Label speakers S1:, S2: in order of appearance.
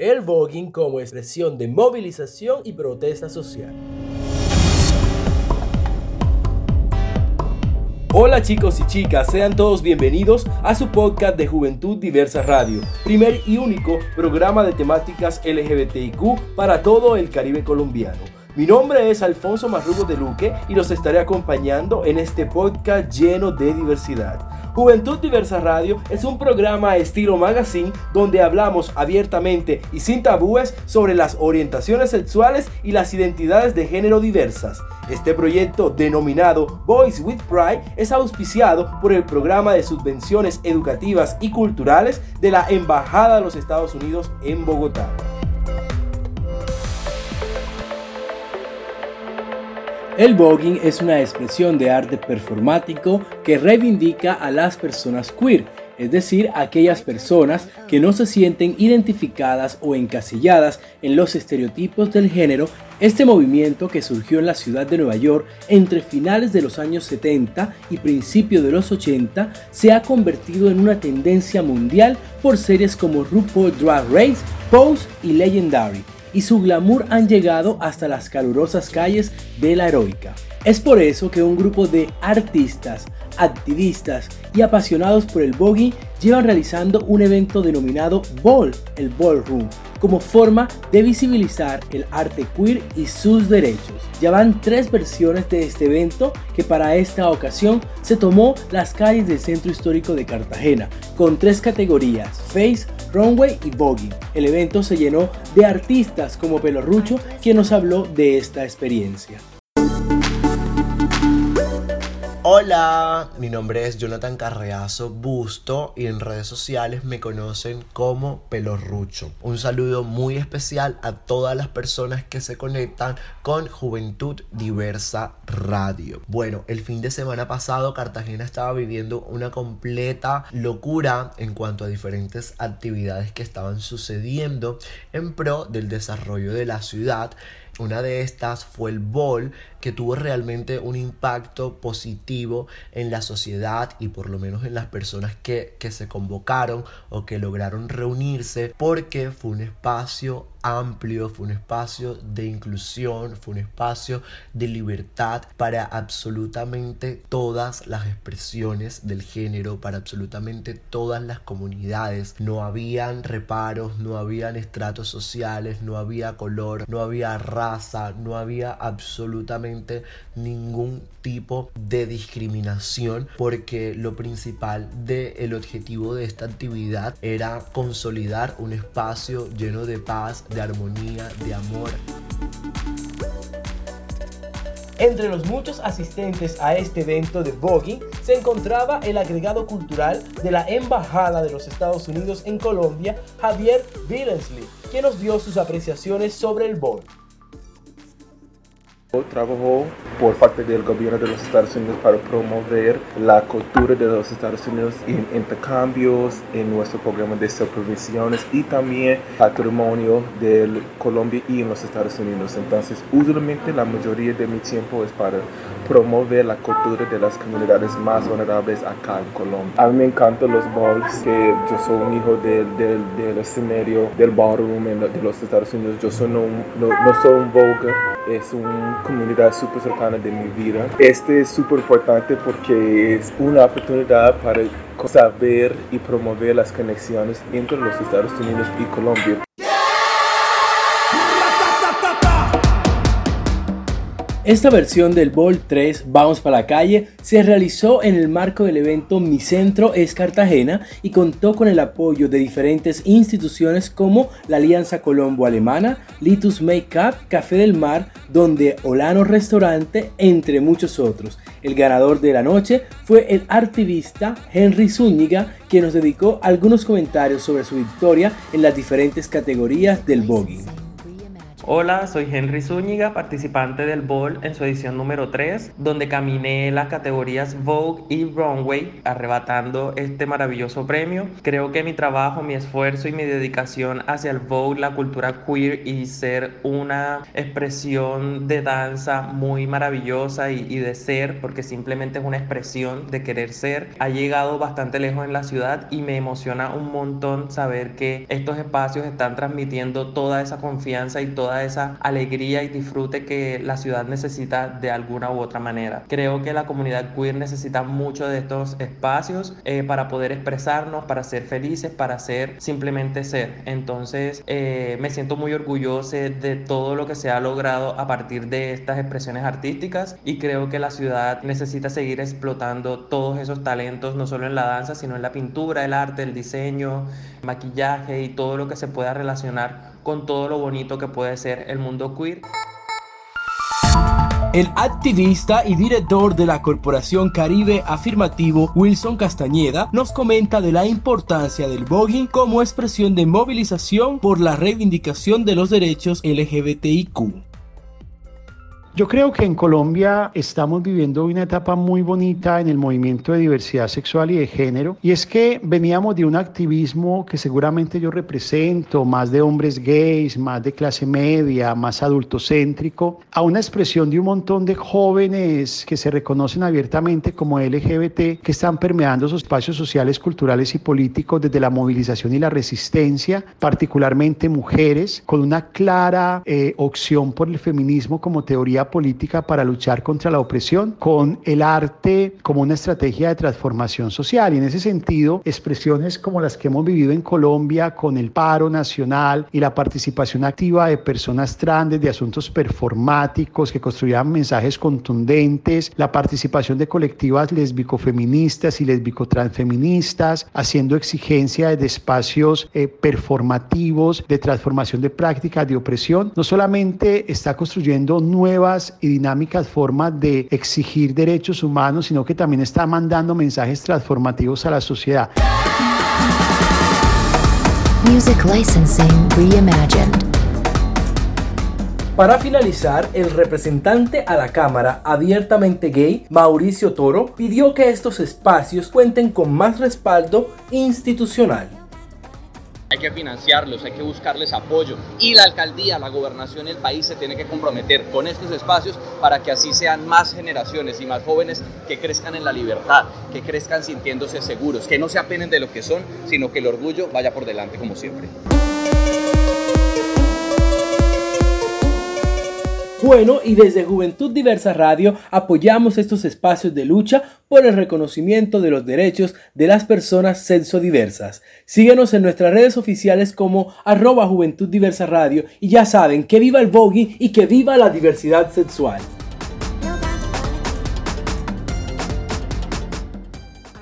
S1: el voguing como expresión de movilización y protesta social. Hola chicos y chicas, sean todos bienvenidos a su podcast de Juventud Diversa Radio, primer y único programa de temáticas LGBTIQ para todo el Caribe colombiano. Mi nombre es Alfonso Marrugo de Luque y los estaré acompañando en este podcast lleno de diversidad. Juventud Diversa Radio es un programa estilo magazine donde hablamos abiertamente y sin tabúes sobre las orientaciones sexuales y las identidades de género diversas. Este proyecto denominado Voice with Pride es auspiciado por el programa de subvenciones educativas y culturales de la Embajada de los Estados Unidos en Bogotá. El voguing es una expresión de arte performático que reivindica a las personas queer, es decir, aquellas personas que no se sienten identificadas o encasilladas en los estereotipos del género. Este movimiento que surgió en la ciudad de Nueva York entre finales de los años 70 y principios de los 80 se ha convertido en una tendencia mundial por series como RuPaul Drag Race, Pose y Legendary y su glamour han llegado hasta las calurosas calles de la heroica. Es por eso que un grupo de artistas, activistas y apasionados por el boogie llevan realizando un evento denominado Ball, el Ballroom, como forma de visibilizar el arte queer y sus derechos. Ya van tres versiones de este evento que para esta ocasión se tomó las calles del centro histórico de Cartagena, con tres categorías, Face, Runway y Boogie. El evento se llenó de artistas como Pelorrucho, quien nos habló de esta experiencia.
S2: Hola, mi nombre es Jonathan Carreazo Busto y en redes sociales me conocen como Pelorrucho. Un saludo muy especial a todas las personas que se conectan con Juventud Diversa Radio. Bueno, el fin de semana pasado Cartagena estaba viviendo una completa locura en cuanto a diferentes actividades que estaban sucediendo en pro del desarrollo de la ciudad una de estas fue el BOL, que tuvo realmente un impacto positivo en la sociedad y por lo menos en las personas que, que se convocaron o que lograron reunirse, porque fue un espacio amplio, fue un espacio de inclusión, fue un espacio de libertad para absolutamente todas las expresiones del género, para absolutamente todas las comunidades. No habían reparos, no habían estratos sociales, no había color, no había raza, no había absolutamente ningún tipo de discriminación porque lo principal del el objetivo de esta actividad era consolidar un espacio lleno de paz, de armonía, de amor.
S1: Entre los muchos asistentes a este evento de voguing se encontraba el agregado cultural de la Embajada de los Estados Unidos en Colombia, Javier Billingsley, quien nos dio sus apreciaciones sobre el voguing.
S3: Trabajó por parte del gobierno de los Estados Unidos para promover la cultura de los Estados Unidos en intercambios, en nuestro programa de supervisiones y también patrimonio de Colombia y en los Estados Unidos. Entonces, usualmente la mayoría de mi tiempo es para promover la cultura de las comunidades más vulnerables acá en Colombia. A mí me encantan los balls, que yo soy un hijo del, del, del escenario del ballroom de los Estados Unidos. Yo soy no, no, soy un vogue, es una comunidad súper cercana de mi vida. Este es súper importante porque es una oportunidad para saber y promover las conexiones entre los Estados Unidos y Colombia.
S1: Esta versión del Ball 3 Vamos para la calle se realizó en el marco del evento Mi Centro es Cartagena y contó con el apoyo de diferentes instituciones como la Alianza Colombo-Alemana, Litus Makeup, Café del Mar, Donde Olano Restaurante, entre muchos otros. El ganador de la noche fue el activista Henry Zúñiga, quien nos dedicó algunos comentarios sobre su victoria en las diferentes categorías del voguing.
S4: Hola, soy Henry Zúñiga, participante del Ball en su edición número 3, donde caminé las categorías Vogue y Runway, arrebatando este maravilloso premio. Creo que mi trabajo, mi esfuerzo y mi dedicación hacia el Vogue, la cultura queer y ser una expresión de danza muy maravillosa y, y de ser, porque simplemente es una expresión de querer ser, ha llegado bastante lejos en la ciudad y me emociona un montón saber que estos espacios están transmitiendo toda esa confianza y toda esa alegría y disfrute que la ciudad necesita de alguna u otra manera. Creo que la comunidad queer necesita mucho de estos espacios eh, para poder expresarnos, para ser felices, para ser simplemente ser. Entonces eh, me siento muy orgulloso de todo lo que se ha logrado a partir de estas expresiones artísticas y creo que la ciudad necesita seguir explotando todos esos talentos, no solo en la danza, sino en la pintura, el arte, el diseño, maquillaje y todo lo que se pueda relacionar El
S1: activista y director de la Corporación Caribe Afirmativo, Wilson Castañeda, nos comenta de la importancia del voguing como expresión de movilización por la reivindicación de los derechos LGBTIQ.
S5: Yo creo que en Colombia estamos viviendo una etapa muy bonita en el movimiento de diversidad sexual y de género, y es que veníamos de un activismo que seguramente yo represento, más de hombres gays, más de clase media, más adultocéntrico, a una expresión de un montón de jóvenes que se reconocen abiertamente como LGBT, que están permeando sus espacios sociales, culturales y políticos desde la movilización y la resistencia, particularmente mujeres, con una clara eh, opción por el feminismo como teoría política para luchar contra la opresión, con el arte como una estrategia de transformación social. Y en ese sentido, expresiones como las que hemos vivido en Colombia con el paro nacional y la participación activa de personas trans de asuntos performáticos que construían mensajes contundentes, la participación de colectivas lésbico-feministas y lésbico-transfeministas, haciendo exigencia de espacios eh, performativos de transformación de prácticas de opresión, no solamente está construyendo nuevas y dinámicas formas de exigir derechos humanos, sino que también está mandando mensajes transformativos a la sociedad.
S1: Music Licensing Reimagined. Para finalizar, el representante a la Cámara abiertamente gay, Mauricio Toro, pidió que estos espacios cuenten con más respaldo institucional
S6: que financiarlos, hay que buscarles apoyo y la alcaldía, la gobernación el país se tiene que comprometer con estos espacios para que así sean más generaciones y más jóvenes que crezcan en la libertad, que crezcan sintiéndose seguros, que no se apenen de lo que son, sino que el orgullo vaya por delante como siempre.
S1: Bueno, y desde Juventud Diversa Radio apoyamos estos espacios de lucha por el reconocimiento de los derechos de las personas sensodiversas. Síguenos en nuestras redes oficiales como arroba Juventud Diversa Radio y ya saben que viva el voguing y que viva la diversidad sexual.